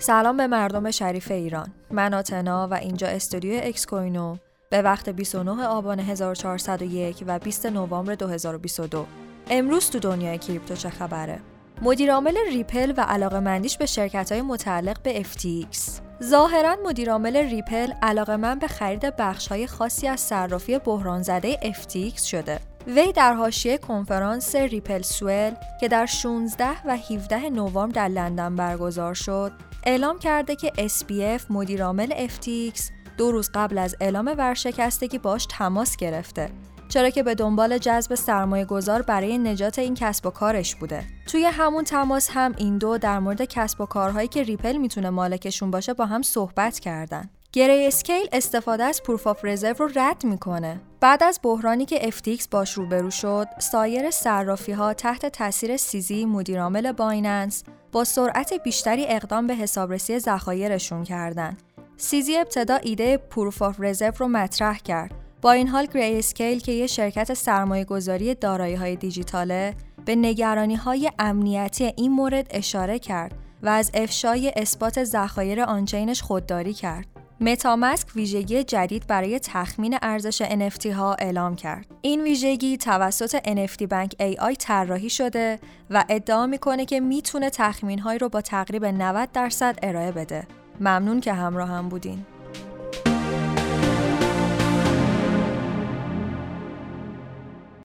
سلام به مردم شریف ایران. من آتنا و اینجا استودیو اکس کوینو به وقت 29 آبان 1401 و 20 نوامبر 2022 امروز تو دنیای کریپتو چه خبره؟ مدیرعامل ریپل و علاقه مندیش به شرکت های متعلق به FTX ظاهرا مدیرعامل ریپل علاقه‌مند به خرید بخش های خاصی از صرافی بحران زده FTX شده. وی در حاشیه کنفرانس Ripple Swell که در 16 و 17 نوامبر در لندن برگزار شد اعلام کرده که SBF مدیرعامل FTX دو روز قبل از اعلام ورشکستگی باش تماس گرفته چرا که به دنبال جذب سرمایه گذار برای نجات این کسب و کارش بوده. توی همون تماس هم این دو در مورد کسب و کارهایی که ریپل می‌تونه مالکشون باشه با هم صحبت کردن. گری اسکیل استفاده از proof of reserve رو رد می‌کنه. بعد از بحرانی که FTX باش روبرو شد، سایر صرافی ها تحت تاثیر CZ مدیرعامل بایننس با سرعت بیشتری اقدام به حسابرسی ذخایرشون کردند. CZ ابتدا ایده proof of reserve رو مطرح کرد. با این حال گری اسکیل که یه شرکت سرمایه گذاری دارایی های دیجیتاله به نگرانی های امنیتی این مورد اشاره کرد و از افشای اثبات ذخایر on-chain ش خودداری کرد. متامسک ویژگی جدید برای تخمین ارزش NFT ها اعلام کرد. این ویژگی توسط NFTBank AI طراحی شده و ادعا می‌کنه که می‌تونه تخمین های رو با تقریب 90 درصد ارائه بده. ممنون که همراه هم بودین.